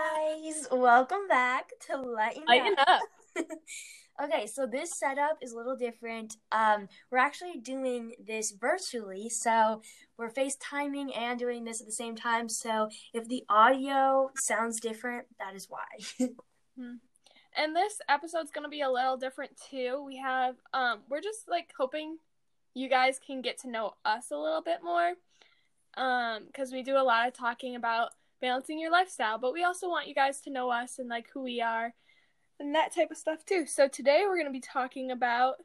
guys, welcome back to Lighten, Lighten up. okay, so this setup is a little different. Um, we're actually doing this virtually, so we're FaceTiming and doing this at the same time. So if the audio sounds different, that is why. Hmm. And this episode's gonna be a little different too. We have um we're just like hoping you guys can get to know us a little bit more. Um, because we do a lot of talking about balancing your lifestyle, but we also want you guys to know us and like who we are and that type of stuff too. So today we're gonna be talking about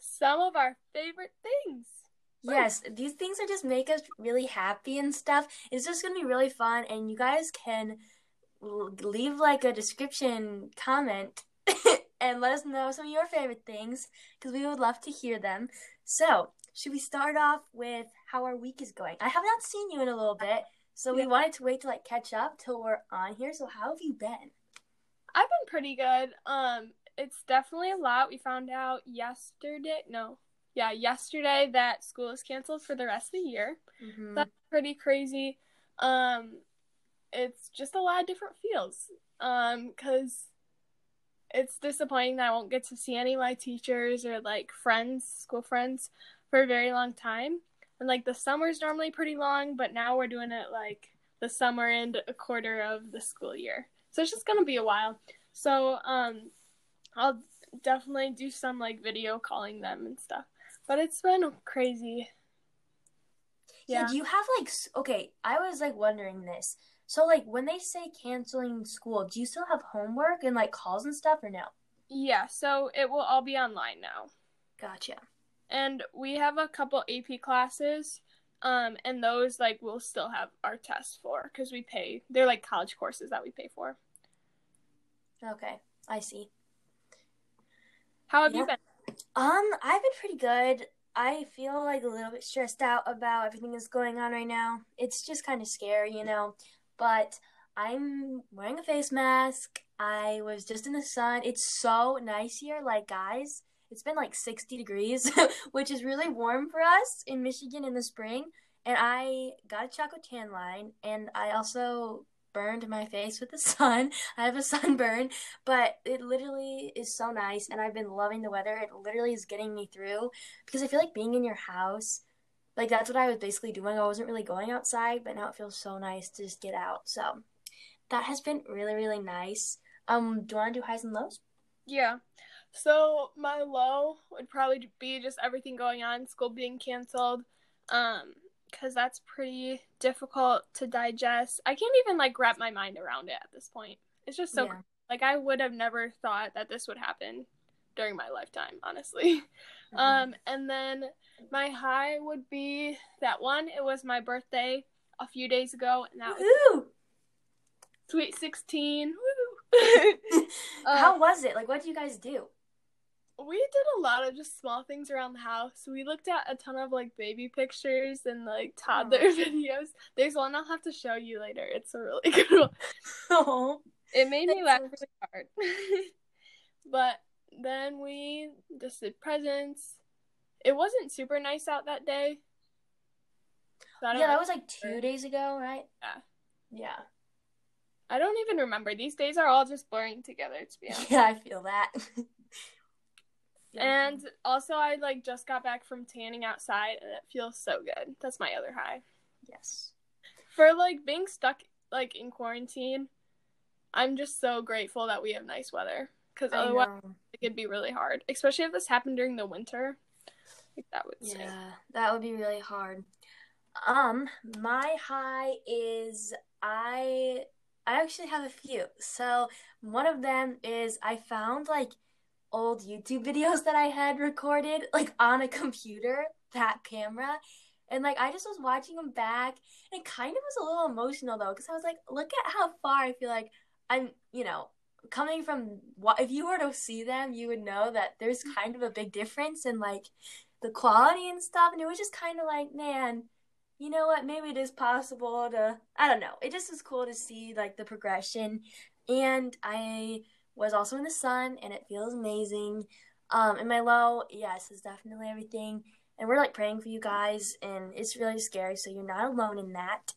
some of our favorite things. Yes, these things are just make us really happy and stuff. It's just gonna be really fun, and you guys can leave like a description comment and let us know some of your favorite things because we would love to hear them. So, should we start off with how our week is going? I have not seen you in a little bit, so we wanted to wait to like catch up till we're on here. So, how have you been? I've been pretty good. Um, it's definitely a lot. We found out yesterday. No, yeah, yesterday that school is canceled for the rest of the year. Mm-hmm. That's pretty crazy. Um, it's just a lot of different feels. Um, cause it's disappointing that I won't get to see any of my teachers or like friends, school friends, for a very long time. And like the summer's normally pretty long, but now we're doing it like the summer and a quarter of the school year. So it's just gonna be a while. So um, I'll definitely do some like video calling them and stuff. But it's been crazy. Yeah. Yeah. Do you have like okay? I was like wondering this. So like when they say canceling school, do you still have homework and like calls and stuff or no? Yeah, so it will all be online now. Gotcha. And we have a couple AP classes, um, and those like we'll still have our tests for because we pay. They're like college courses that we pay for. Okay, I see. How have Yeah. you been? Um, I've been pretty good. I feel like a little bit stressed out about everything that's going on right now. It's just kind of scary, you know. But I'm wearing a face mask. I was just in the sun. It's so nice here. Like, guys, it's been like 60 degrees, which is really warm for us in Michigan in the spring. And I got a chocolate tan line, and I also burned my face with the sun. I have a sunburn, but it literally is so nice, and I've been loving the weather. It literally is getting me through because I feel like being in your house, like that's what I was basically doing. I wasn't really going outside, but now it feels so nice to just get out. So that has been really, really nice. Um, do you want to do highs and lows? Yeah. So my low would probably be just everything going on, school being canceled, um, because that's pretty difficult to digest. I can't even like wrap my mind around it at this point. It's just so Yeah. like I would have never thought that this would happen during my lifetime, honestly. Mhm. Um, and then my high would be that one. It was my birthday a few days ago, and that was sweet sixteen. Woo! Uh, How was it? Like, what did you guys do? We did a lot of just small things around the house. We looked at a ton of like baby pictures and like toddler videos. There's one I'll have to show you later. It's a really good one. Oh, It made me laugh really hard. but then we just did presents. It wasn't super nice out that day. So yeah, that was like two days ago, right? Yeah. Yeah. I don't even remember. These days are all just blurring together to be honest. Yeah, I feel that. And also I like just got back from tanning outside and it feels so good. That's my other high. yes. For like being stuck like in quarantine, I'm just so grateful that we have nice weather cuz otherwise know. it could be really hard, especially if this happened during the winter. Like that would stink. Yeah, that would be really hard. Um, my high is I I actually have a few. So one of them is I found like old YouTube videos that I had recorded like on a computer, that camera. And like I just was watching them back and it kind of was a little emotional though because I was like, look at how far I feel like I'm, you know, coming from what if you were to see them, you would know that there's mm. kind of a big difference in like the quality and stuff. And it was just kind of like, man, you know what? Maybe it is possible to, I don't know. It just was cool to see like the progression. And I was also in the sun and it feels amazing. Um, and my low, yes, is definitely everything. And we're like praying for you guys, and it's really scary, so you're not alone in that.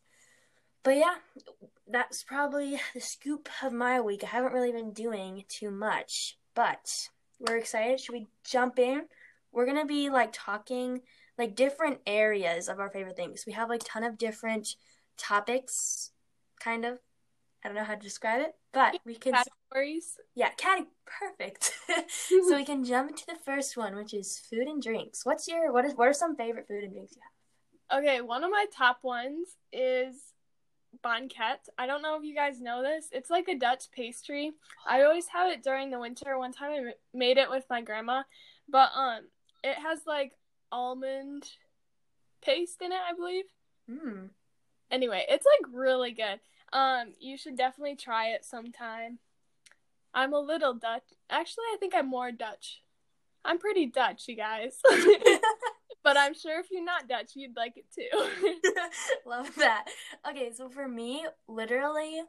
but yeah, that's probably the scoop of my week. I haven't really been doing too much, but we're excited. Should we jump in? We're gonna be like talking like different areas of our favorite things. We have like ton of different topics, kind of. I don't know how to describe it, but we can categories. Yeah, cat perfect. so we can jump into the first one, which is food and drinks. What's your what is what are some favorite food and drinks you have? Okay, one of my top ones is banket. I don't know if you guys know this. It's like a Dutch pastry. I always have it during the winter. One time I made it with my grandma, but um, it has like almond paste in it, I believe. Mm. Anyway, it's like really good. Um, you should definitely try it sometime. I'm a little Dutch. Actually, I think I'm more Dutch. I'm pretty Dutch, you guys. but I'm sure if you're not Dutch, you'd like it too. Love that. Okay, so for me, literally,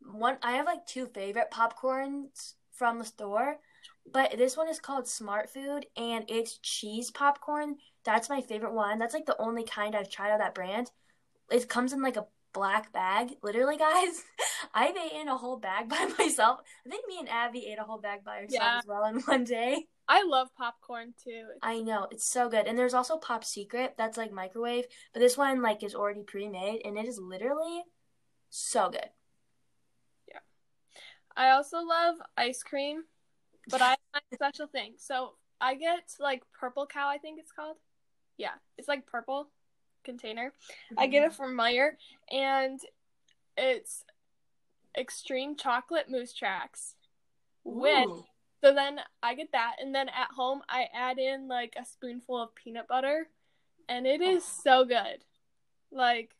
one I have like two favorite popcorns from the store, but this one is called Smart Food and it's cheese popcorn. That's my favorite one. That's like the only kind I've tried of that brand. It comes in like a black bag. Literally, guys, I've eaten a whole bag by myself. I think me and Abby ate a whole bag by ourselves yeah. as well in one day. I love popcorn too. I know it's so good, and there's also Pop Secret that's like microwave, but this one like is already pre-made, and it is literally so good. Yeah, I also love ice cream, but I have my special thing. So I get like Purple Cow, I think it's called. Yeah, it's like purple container. Mm-hmm. I get it from Meijer, and it's extreme chocolate moose tracks with so then I get that, and then at home I add in like a spoonful of peanut butter, and it is oh. so good. Like,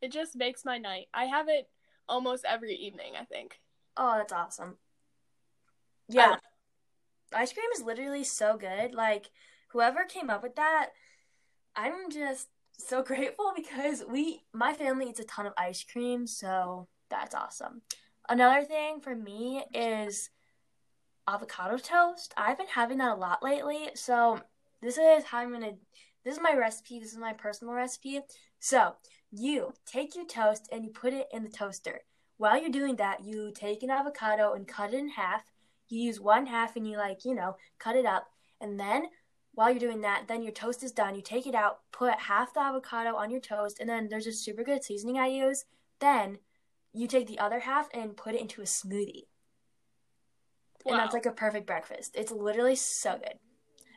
it just makes my night. I have it almost every evening. I think. Oh, that's awesome. Yeah, ice cream is literally so good. Like, whoever came up with that, I'm just so grateful because we, my family eats a ton of ice cream, so that's awesome. Another thing for me is avocado toast. I've been having that a lot lately. So this is how I'm gonna. This is my recipe. This is my personal recipe. So you take your toast and you put it in the toaster. While you're doing that, you take an avocado and cut it in half. You use one half and you like you know cut it up, and then while you're doing that, then your toast is done. You take it out, put half the avocado on your toast, and then there's a super good seasoning I use. Then you take the other half and put it into a smoothie. Wow. And that's like a perfect breakfast. It's literally so good.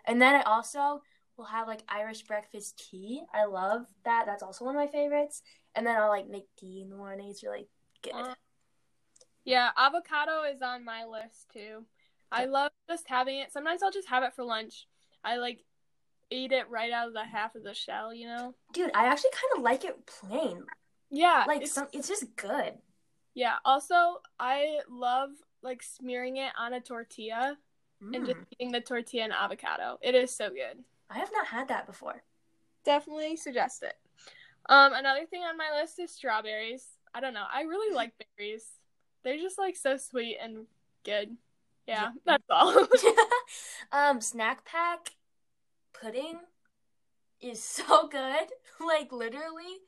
And then I also will have like Irish breakfast tea. I love that. That's also one of my favorites. And then I'll like make tea in the morning. It's really good. Uh, yeah, avocado is on my list too. I love just having it. Sometimes I'll just have it for lunch. I like eat it right out of the half of the shell, you know? Dude, I actually kind of like it plain. Yeah. Like it's, some it's just good. Yeah. Also, I love like smearing it on a tortilla mm. and just mm. eating the tortilla and avocado. It is so good. I have not had that before. Definitely suggest it. Um, another thing on my list is strawberries. I don't know. I really like berries. They're just like so sweet and good. Yeah, that's all. um, snack pack pudding is so good. like literally,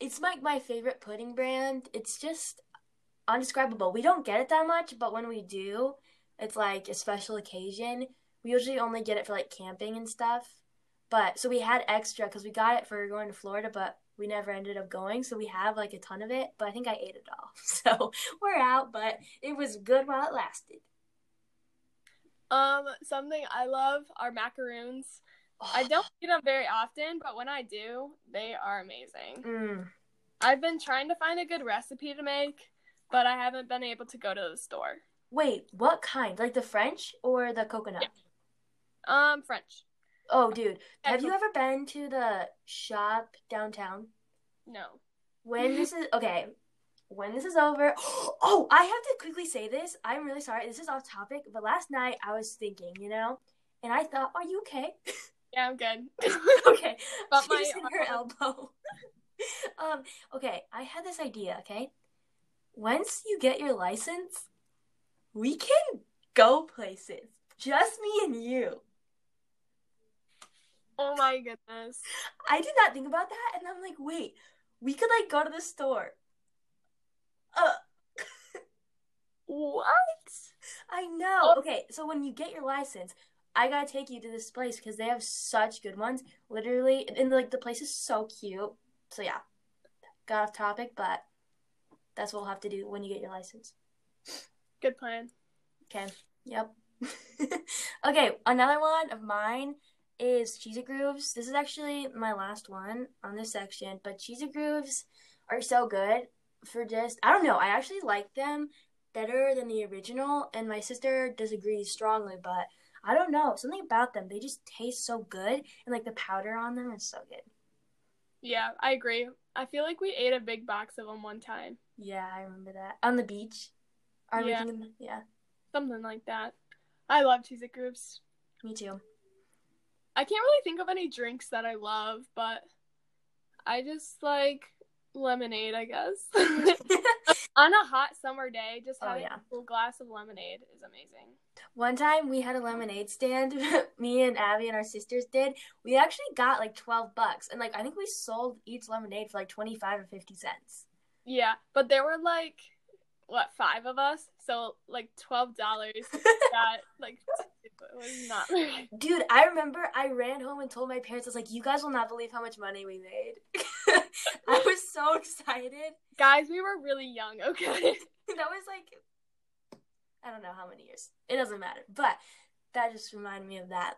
it's like my favorite pudding brand. It's just undescribable. We don't get it that much, but when we do, it's like a special occasion. We usually only get it for like camping and stuff. But so we had extra because we got it for going to Florida, but we never ended up going. So we have like a ton of it, but I think I ate it all. So we're out, but it was good while it lasted. Um, something I love are macaroons. Oh. I don't eat them very often, but when I do, they are amazing. Mm. I've been trying to find a good recipe to make, but I haven't been able to go to the store. Wait, what kind? Like the French or the coconut? Yeah. Um, French. Oh, dude, have you ever been to the shop downtown? No. When this is okay, when this is over. Oh, I have to quickly say this. I'm really sorry. This is off topic, but last night I was thinking, you know, and I thought, "Are you okay?" Yeah, I'm good. okay, but my her elbow. um. Okay, I had this idea. Okay, once you get your license, we can go places. Just me and you. Oh my goodness. I did not think about that and I'm like, wait, We could like go to the store. Uh, What? I know. Oh. Okay, so when you get your license, I gotta take you to this place because they have such good ones. Literally, and like the place is so cute. So yeah, got off topic, but that's what we'll have to do when you get your license. Good plan. Okay. Yep. okay, another one of mine is Cheez It Grooves. This is actually my last one on this section, but Cheez It Grooves are so good for just I don't know, I actually like them better than the original and my sister disagrees strongly, but I don't know, something about them. They just taste so good and like the powder on them is so good. Yeah, I agree. I feel like we ate a big box of them one time. Yeah, I remember that. On the beach. Are we Yeah. thinking yeah, Something like that. I love Cheez grooves. Me too. I can't really think of any drinks that I love, but I just like lemonade, I guess. On a hot summer day, just Oh, having yeah. a full glass of lemonade is amazing. One time we had a lemonade stand, me and Abby and our sisters did. We actually got like 12 bucks. And like I think we sold each lemonade for like 25 or 50 cents. Yeah, but there were like what five of us, so like twelve dollars. That like it was not. Dude, I remember I ran home and told my parents, I was like, you guys will not believe how much money we made. I was so excited. Guys, we were really young. Okay. That was like, I don't know how many years. It doesn't matter. But that just reminded me of that.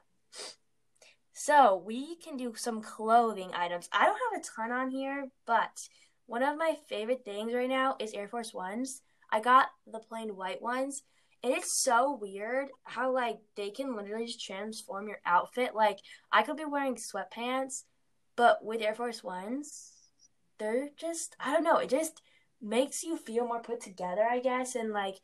So we can do some clothing items. I don't have a ton on here, but one of my favorite things right now is Air Force Ones. I got the plain white ones. And it's so weird how like they can literally just transform your outfit. Like I could be wearing sweatpants, but with Air Force Ones, they're just I don't know, it just makes you feel more put together, I guess, and like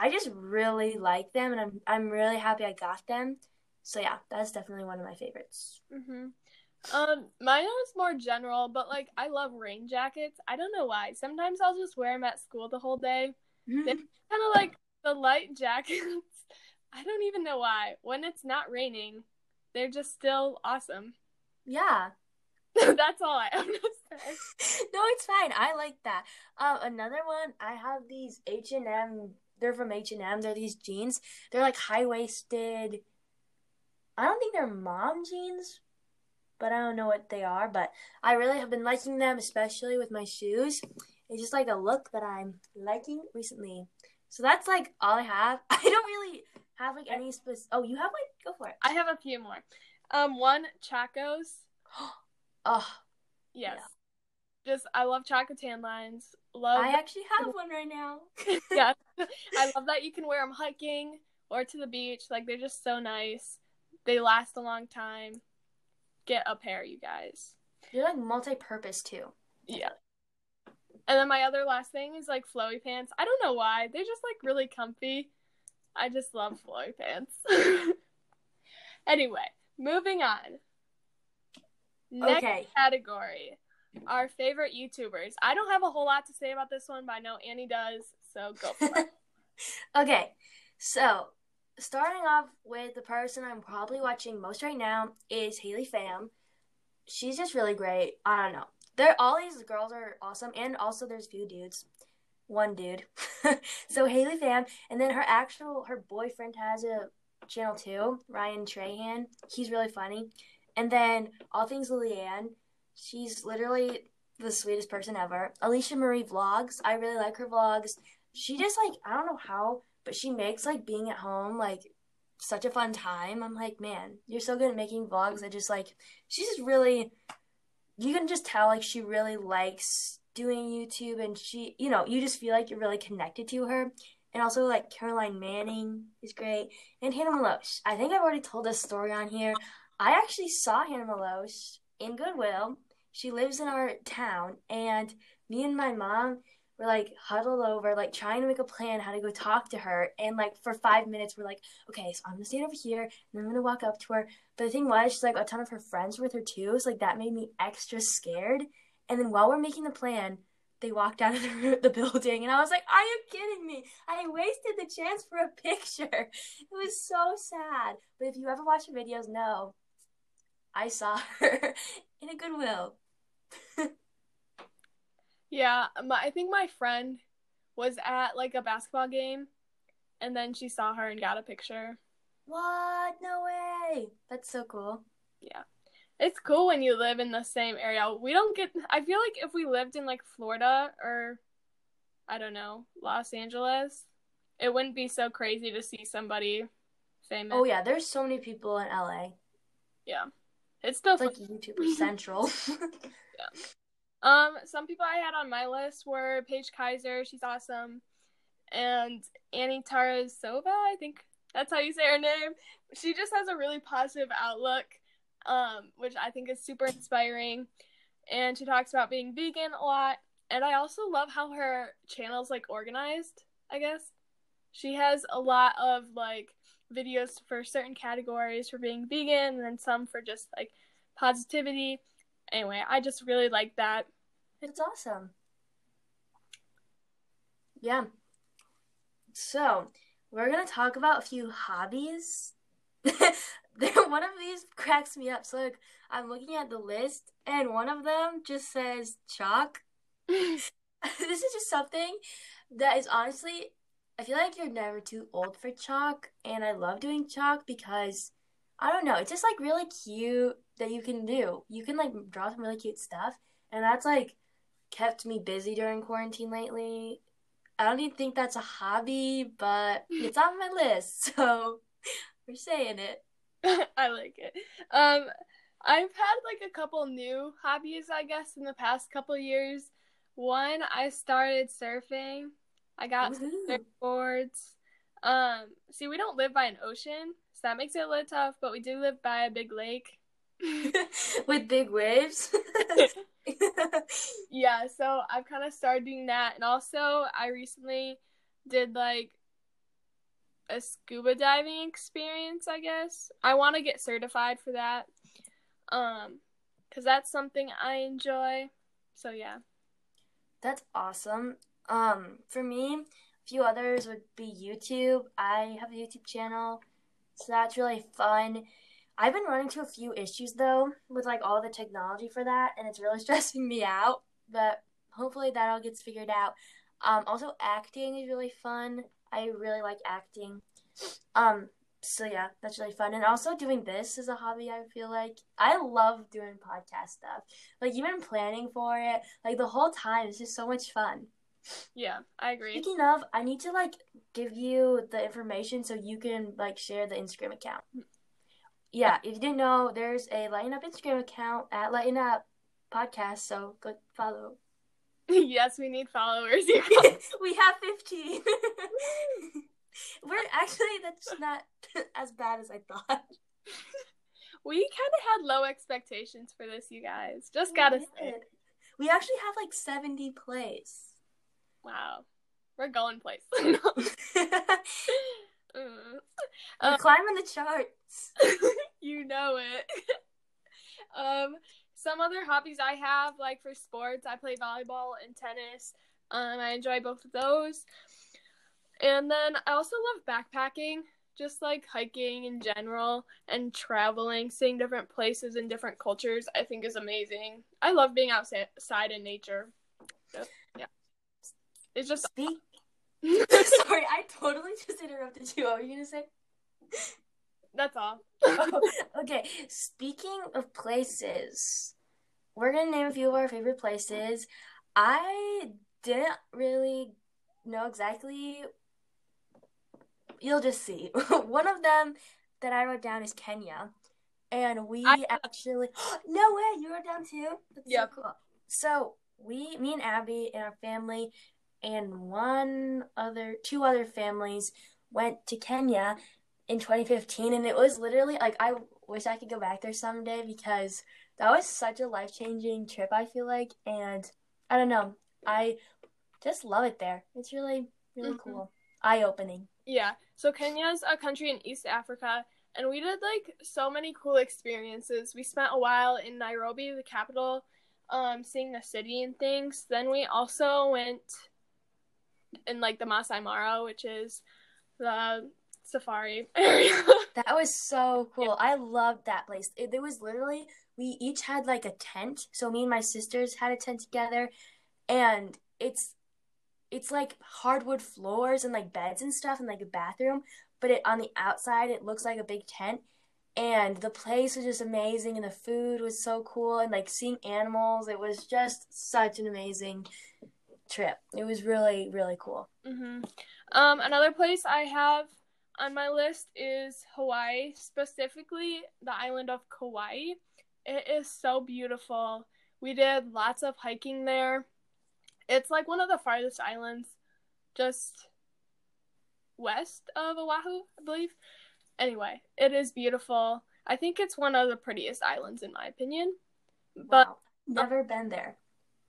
I just really like them and I'm I'm really happy I got them. So yeah, that's definitely one of my favorites. hmm Um, mine is more general, but like I love rain jackets. I don't know why. Sometimes I'll just wear them at school the whole day. Kind of like the light jackets. I don't even know why. When it's not raining, they're just still awesome. yeah. That's all I have to say. no, it's fine. I like that. Um, another one. I have these H and M. They're from H and M. They're these jeans. They're like high waisted. I don't think they're mom jeans, but I don't know what they are. But I really have been liking them, especially with my shoes. It's just like a look that I'm liking recently. So that's like all I have. I don't really have like any specific. Oh, you have like Go for it. I have a few more. Um, one Chacos. Oh, Yes. Just I love Chaco tan lines. Love I actually have one right now. yeah. I love that you can wear them hiking or to the beach. Like they're just so nice. They last a long time. Get a pair, you guys. They're like multi-purpose too. Yeah. And then my other last thing is like flowy pants. I don't know why. They're just like really comfy. I just love flowy pants. anyway, moving on. Next Okay. category. Our favorite YouTubers. I don't have a whole lot to say about this one, but I know Annie does, so go for it. okay, so starting off with the person I'm probably watching most right now is Haley Pham. She's just really great. I don't know. They're all these girls are awesome, and also there's few dudes. One dude. so Haley Pham, and then her actual her boyfriend has a channel too, Ryan Trahan. He's really funny. And then all things Lillian. She's literally the sweetest person ever. Alisha Marie vlogs. I really like her vlogs. She just like I don't know how, but she makes like being at home like such a fun time. I'm like, man, you're so good at making vlogs. I just like she's just really you can just tell like she really likes doing YouTube and she you know, you just feel like you're really connected to her. And also like Caroline Manning is great. And Hannah Meloche. I think I've already told this story on here. I actually saw Hannah Meloche in Goodwill. She lives in our town and me and my mom were like huddled over, like trying to make a plan how to go talk to her. And like for five minutes, we're like, okay, so I'm gonna stand over here and I'm gonna walk up to her. But the thing was, she's like a ton of her friends were with her too, so like that made me extra scared. And then while we're making the plan, they walked out of the, the building, and I was like, "Are you kidding me? I wasted the chance for a picture." It was so sad. But if you ever watch her videos, know I saw her in a Goodwill. Yeah, my, I think my friend was at like a basketball game, and then she saw her and got a picture. What? No way. That's so cool. Yeah. It's cool when you live in the same area. We don't get I feel like if we lived in like Florida or I don't know, Los Angeles, it wouldn't be so crazy to see somebody famous. Oh yeah, there's so many people in LA. Yeah. It's still It's like YouTuber Central. Um, some people I had on my list were Paige Kaiser, she's awesome, and Annie Tarasova, I think that's how you say her name. She just has a really positive outlook, um, which I think is super inspiring. And she talks about being vegan a lot. And I also love how her channel's like organized, I guess. She has a lot of like videos for certain categories for being vegan and then some for just like positivity. Anyway, I just really like that. It's awesome. Yeah. So, we're going to talk about a few hobbies. one of these cracks me up. So, like, I'm looking at the list, and one of them just says chalk. this is just something that is honestly, I feel like you're never too old for chalk, and I love doing chalk because I don't know, it's just like really cute that you can do. You can like draw some really cute stuff, and that's like kept me busy during quarantine lately. I don't even think that's a hobby, but it's on my list, so we're saying it. I like it. Um, I've had like a couple new hobbies, I guess, in the past couple years. One, I started surfing. I got surfboards. Um, see, we don't live by an ocean, so that makes it a little tough. But we do live by a big lake. With big waves. Yeah, so I've kind of started doing that, and also I recently did like a scuba diving experience. I guess I want to get certified for that, um, because that's something I enjoy. So yeah. That's awesome. Um, for me, a few others would be YouTube. I have a YouTube channel, so that's really fun. I've been running into a few issues though with like all the technology for that, and it's really stressing me out. But hopefully that all gets figured out. Um, also acting is really fun. I really like acting. Um, so yeah, that's really fun. And also doing this is a hobby. I feel like I love doing podcast stuff. Like even planning for it, like the whole time, it's just so much fun. Yeah, I agree. Speaking of, I need to like give you the information so you can like share the Instagram account. Yeah, if you didn't know, there's a Lighten Up Instagram account at Lighten Up Podcast, so go follow. yes, we need followers. we have 15. We're actually, that's not as bad as I thought. we kind of had low expectations for this, you guys. Just gotta We say. We actually have like 70 plays. Wow. We're going place. Mm. Um, climbing the charts. you know it. um, some other hobbies I have, like for sports, I play volleyball and tennis. Um, I enjoy both of those. And then I also love backpacking, just like hiking in general and traveling, seeing different places and different cultures. I think is amazing. I love being outside in nature. So, yeah, it's just Speak. Sorry, I totally just interrupted you. What were you gonna say? that's all. okay, speaking of places, we're gonna name a few of our favorite places. I didn't really know exactly. You'll just see. One of them that I wrote down is Kenya, and we I- actually. No way, you wrote down too. That's Yep. so cool. So we, me and Abby and our family, and one other, two other families went to Kenya in 2015 and it was literally like I wish I could go back there someday because that was such a life-changing trip I feel like and I don't know I just love it there it's really really Mhm. cool eye-opening Yeah. So Kenya's a country in East Africa, and we did like so many cool experiences. We spent a while in Nairobi, the capital, um, seeing the city and things. Then we also went in like the Masai Mara, which is the safari area. that was so cool. I loved that place. It, it was literally we each had like a tent. So me and my sisters had a tent together. And it's it's like hardwood floors and like beds and stuff and like a bathroom, but it on the outside it looks like a big tent. And the place was just amazing, and the food was so cool, and like seeing animals, it was just such an amazing trip. It was really, really cool. Mm-hmm. Um, another place I have on my list is Hawaii, specifically the island of Kauai. It is so beautiful. We did lots of hiking there. It's like one of the farthest islands, just west of Oahu, I believe. Anyway, it is beautiful. I think it's one of the prettiest islands in my opinion. But wow. never been there.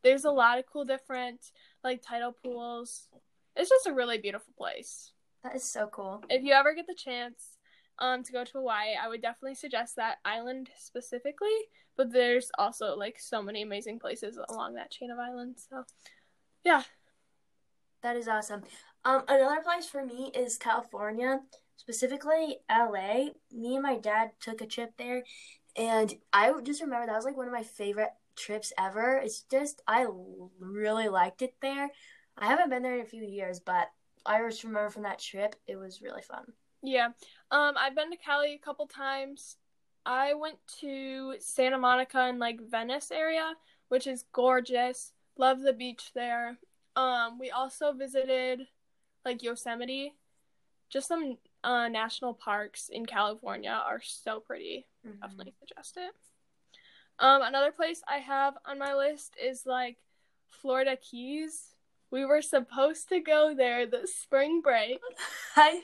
There's a lot of cool different like tidal pools. It's just a really beautiful place. That is so cool. If you ever get the chance um to go to Hawaii, I would definitely suggest that island specifically, but there's also like so many amazing places along that chain of islands. So, yeah. That is awesome. Um another place for me is California specifically LA. Me and my dad took a trip there, and I just remember that was like one of my favorite trips ever. It's just I really liked it there. I haven't been there in a few years, but I just remember from that trip it was really fun. Yeah. Um I've been to Cali a couple times. I went to Santa Monica and like Venice area, which is gorgeous. Love the beach there. Um we also visited like Yosemite. Just some uh, national parks in California are so pretty. Mm-hmm. Definitely suggest it. Um, another place I have on my list is like Florida Keys. We were supposed to go there this spring break. Hi.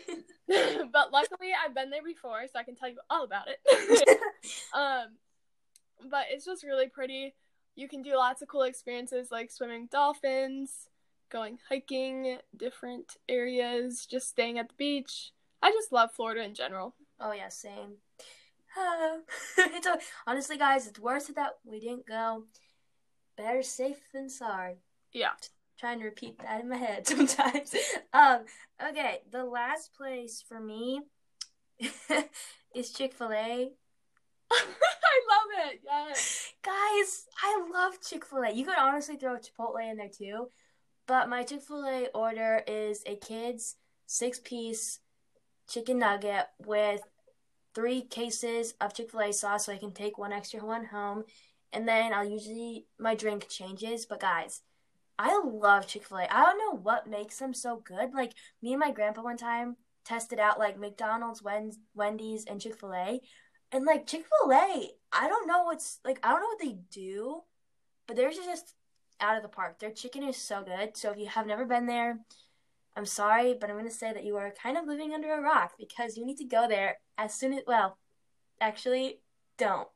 but luckily I've been there before, so I can tell you all about it. um, but it's just really pretty. You can do lots of cool experiences like swimming dolphins, going hiking, different areas, just staying at the beach. I just love Florida in general. Oh yeah, same. Uh, it's a, honestly, guys, it's worth it that we didn't go. Better safe than sorry. Yeah. Trying to repeat that in my head sometimes. um. Okay, the last place for me is Chick Fil A. I love it. Yes. Guys, I love Chick Fil A. You could honestly throw Chipotle in there too, but my Chick Fil A order is a kids six piece chicken nugget with three cases of Chick fil A sauce so I can take one extra one home. And then I'll usually, my drink changes. But guys, I love Chick fil A. I don't know what makes them so good. Like, me and my grandpa one time tested out like McDonald's, Wendy's, and Chick fil A. And like Chick fil A, I don't know what's, like, I don't know what they do, but they're just out of the park. Their chicken is so good. So if you have never been there, I'm sorry, but I'm going to say that you are kind of living under a rock because you need to go there as soon as, well, actually, don't.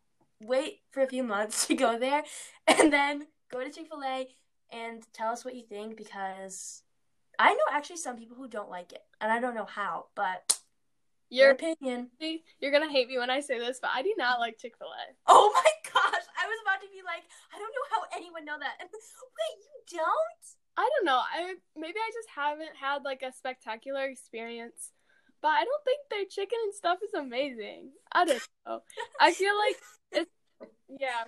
Wait for a few months to go there and then go to Chick fil A and tell us what you think because I know actually some people who don't like it and I don't know how, but your opinion. You're gonna hate me when I say this, but I do not like Chick Fil A. Oh my gosh! I was about to be like, I don't know how anyone know that. Wait, you don't? I don't know. I maybe I just haven't had like a spectacular experience. But I don't think their chicken and stuff is amazing. I don't know. I feel like it's yeah.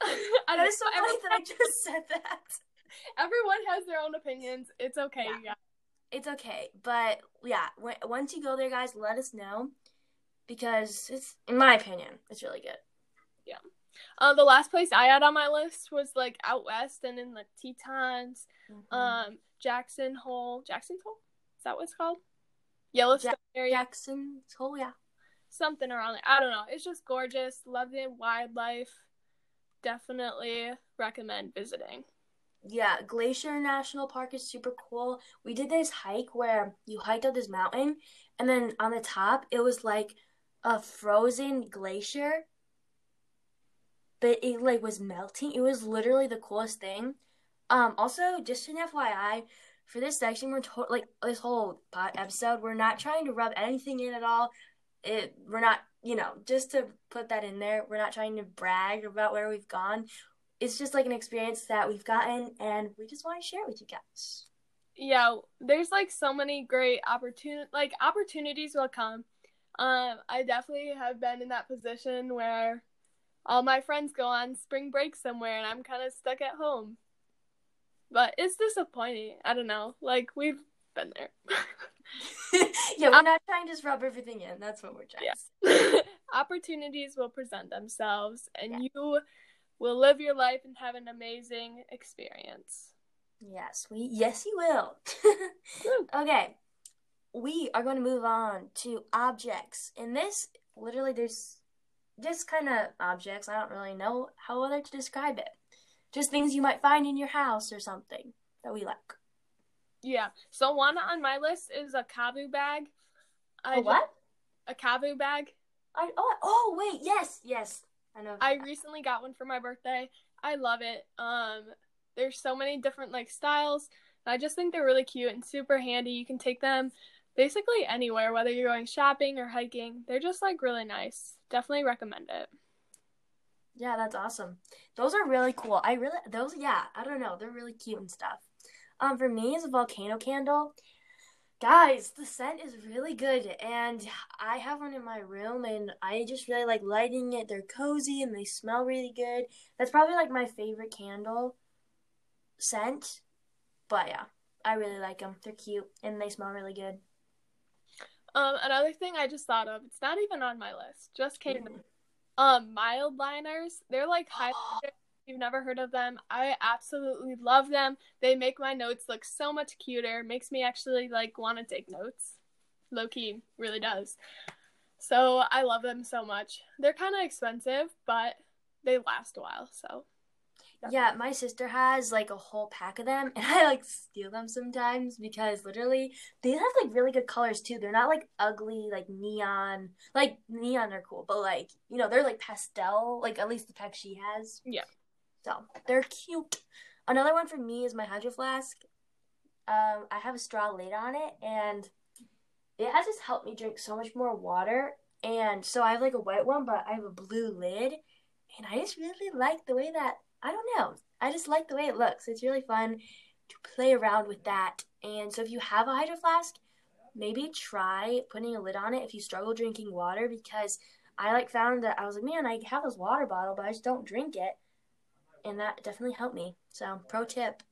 I is so funny that I just said that. Everyone has their own opinions. It's okay. Yeah. yeah. It's okay, but yeah, when, once you go there, guys, let us know because it's, in my opinion, it's really good. Yeah. Uh, the last place I had on my list was like out west and in the Tetons, mm-hmm. um, Jackson Hole. Jackson Hole? Is that what it's called? Yellowstone ja- area. Jackson Hole, yeah. Something around it. I don't know. It's just gorgeous. Love the wildlife. Definitely recommend visiting. Yeah, Glacier National Park is super cool. We did this hike where you hiked up this mountain, and then on the top, it was like a frozen glacier but it like was melting. It was literally the coolest thing. Um, also, just an FYI, for this section, we're to- like this whole episode, we're not trying to rub anything in at all. It we're not, you know, just to put that in there. We're not trying to brag about where we've gone. It's just like an experience that we've gotten, and we just want to share it with you guys. Yeah, there's like so many great opportunity, like opportunities will come. Um, I definitely have been in that position where all my friends go on spring break somewhere and I'm kind of stuck at home. but it's disappointing. I don't know. Like we've been there. yeah, we're not trying to just rub everything in. That's what we're trying yeah. Opportunities will present themselves and yeah. you will live your life and have an amazing experience. Yes, we yes you will. okay. We are going to move on to objects. In this, literally there's just kind of objects. I don't really know how other to describe it. Just things you might find in your house or something that we like. Yeah. So one on my list is a KAVU bag. I a what? a KAVU bag. I oh oh wait yes yes I know. I recently got one for my birthday. I love it. Um, there's so many different like styles. I just think they're really cute and super handy. You can take them basically anywhere, whether you're going shopping or hiking. They're just like really nice. Definitely recommend it. Yeah, that's awesome. Those are really cool. I really those yeah, I don't know, they're really cute and stuff. Um for me is a volcano candle. Guys, the scent is really good and I have one in my room and I just really like lighting it. They're cozy and they smell really good. That's probably like my favorite candle scent. But yeah, I really like them. They're cute and they smell really good. Um, another thing I just thought of, it's not even on my list, just came mm. Um, Mildliners, they're like high. you've never heard of them, I absolutely love them. They make my notes look so much cuter. Makes me actually like want to take notes. Low key, really does. So I love them so much. They're kind of expensive, but they last a while. So yeah, my sister has like a whole pack of them, and I like steal them sometimes because literally they have like really good colors too. They're not like ugly, like neon. Like neon are cool, but like you know they're like pastel. Like at least the pack she has. Yeah. So they're cute. Another one for me is my hydro flask. Um, I have a straw lid on it, and it has just helped me drink so much more water. And so I have like a white one, but I have a blue lid, and I just really like the way that I don't know. I just like the way it looks. It's really fun to play around with that. And so if you have a hydro flask, maybe try putting a lid on it if you struggle drinking water because I like found that I was like, man, I have this water bottle, but I just don't drink it. And that definitely helped me. So, pro tip.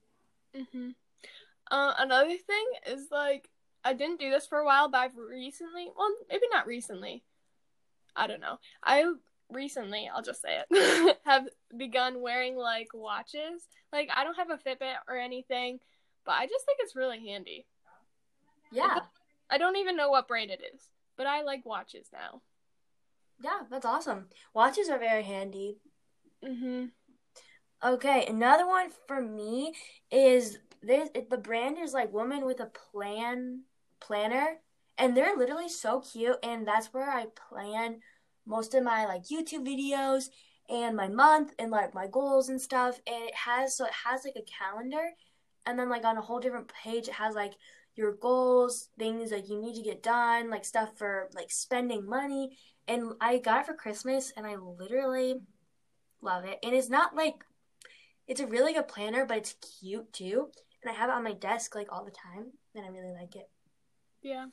Mhm. Uh, another thing is like I didn't do this for a while, but I've recently, well, maybe not recently. I don't know. I recently, I'll just say it, have begun wearing like watches. Like I don't have a Fitbit or anything, but I just think it's really handy. Yeah. I don't even know what brand it is, but I like watches now. Yeah, that's awesome. Watches are very handy. Mhm. Okay, another one for me is this the brand is like Woman with a Plan planner and they're literally so cute and that's where I plan most of my like YouTube videos and my month and like my goals and stuff. And it has so it has like a calendar, and then like on a whole different page it has like your goals, things like you need to get done, like stuff for like spending money. And I got it for Christmas, and I literally love it. And it's not like it's a really good planner, but it's cute too. And I have it on my desk like all the time, and I really like it. Yeah.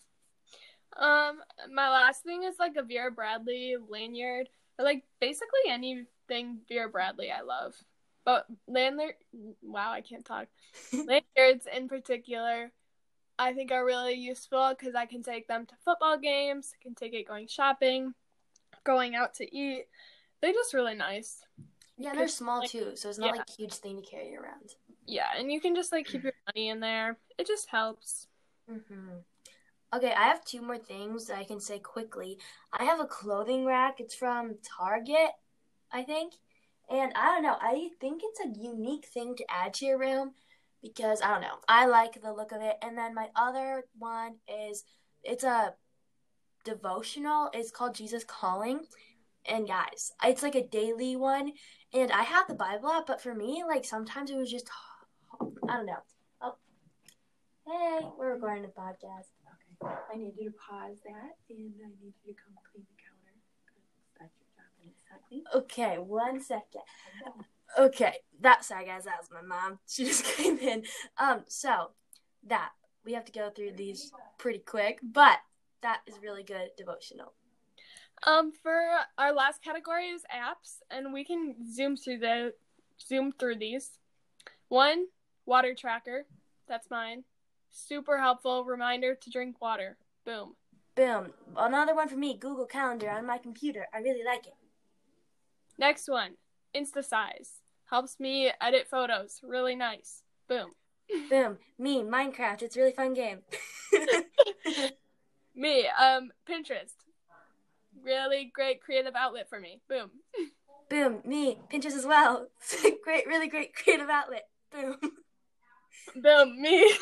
Um, my last thing is like a Vera Bradley lanyard, or like basically anything Vera Bradley I love. But lanyard, wow, I can't talk. Lanyards in particular, I think are really useful because I can take them to football games, I can take it going shopping, going out to eat. They're just really nice. Yeah, they're small like, too, so it's not yeah. like a huge thing to carry around. Yeah, and you can just like keep your money in there. It just helps. Mhm. Okay, I have two more things that I can say quickly. I have a clothing rack. It's from Target, I think. And I don't know, I think it's a unique thing to add to your room because I don't know. I like the look of it. And then my other one is it's a devotional. It's called Jesus Calling. And guys, it's like a daily one. And I have the Bible app, but for me, like sometimes it was just I don't know. Oh, hey, we're recording a podcast. I need you to pause that and I need you to come clean the counter that's your job when it's not clean. Okay, one second. Okay, that sorry guys, that was my mom. She just came in. Um, so that we have to go through these pretty quick, but that is really good devotional. Um, for our last category is apps, and we can zoom through the zoom through these. One, Water tracker. That's mine. Super helpful reminder to drink water. Boom. Boom. Another one for me, Google Calendar on my computer. I really like it. Next one, InstaSize. Helps me edit photos. Really nice. Boom. Boom. Me, Minecraft. It's a really fun game. Me, um, Pinterest. Really great creative outlet for me. Boom. Boom. Me, Pinterest as well. great, really great creative outlet. Boom. Boom. Me.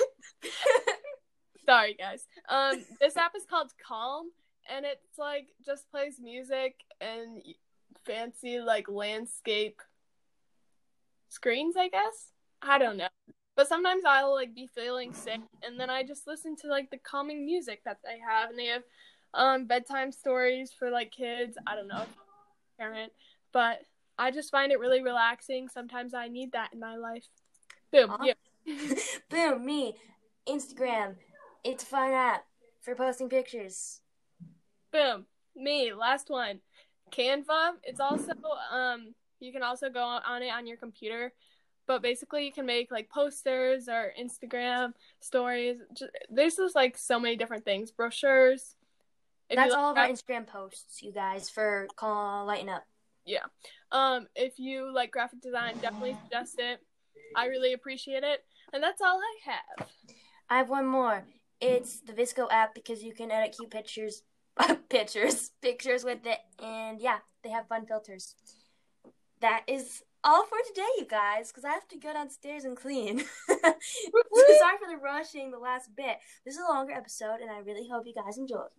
Sorry, guys. Um, this app is called Calm, and it's like just plays music and fancy like landscape screens. I guess I don't know, but sometimes I'll like be feeling sick, and then I just listen to like the calming music that they have, and they have um bedtime stories for like kids. I don't know, parent, but I just find it really relaxing. Sometimes I need that in my life. Boom. Aw. Yeah. Boom. Me, Instagram. It's a fun app for posting pictures. Boom. Me, last one. Canva. It's also um you can also go on it on your computer. But basically you can make like posters or Instagram stories. Just, there's just like so many different things. Brochures. If That's all of our gra- Instagram posts, you guys, for call lighten up. Yeah. Um if you like graphic design, definitely suggest it. I really appreciate it. And that's all I have. I have one more. It's the VSCO app because you can edit cute pictures, pictures, pictures with it, and yeah, they have fun filters. That is all for today, you guys, because I have to go downstairs and clean. so sorry for the rushing the last bit. This is a longer episode, and I really hope you guys enjoyed.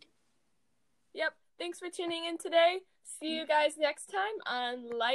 Yep. Thanks for tuning in today. See you guys next time on Light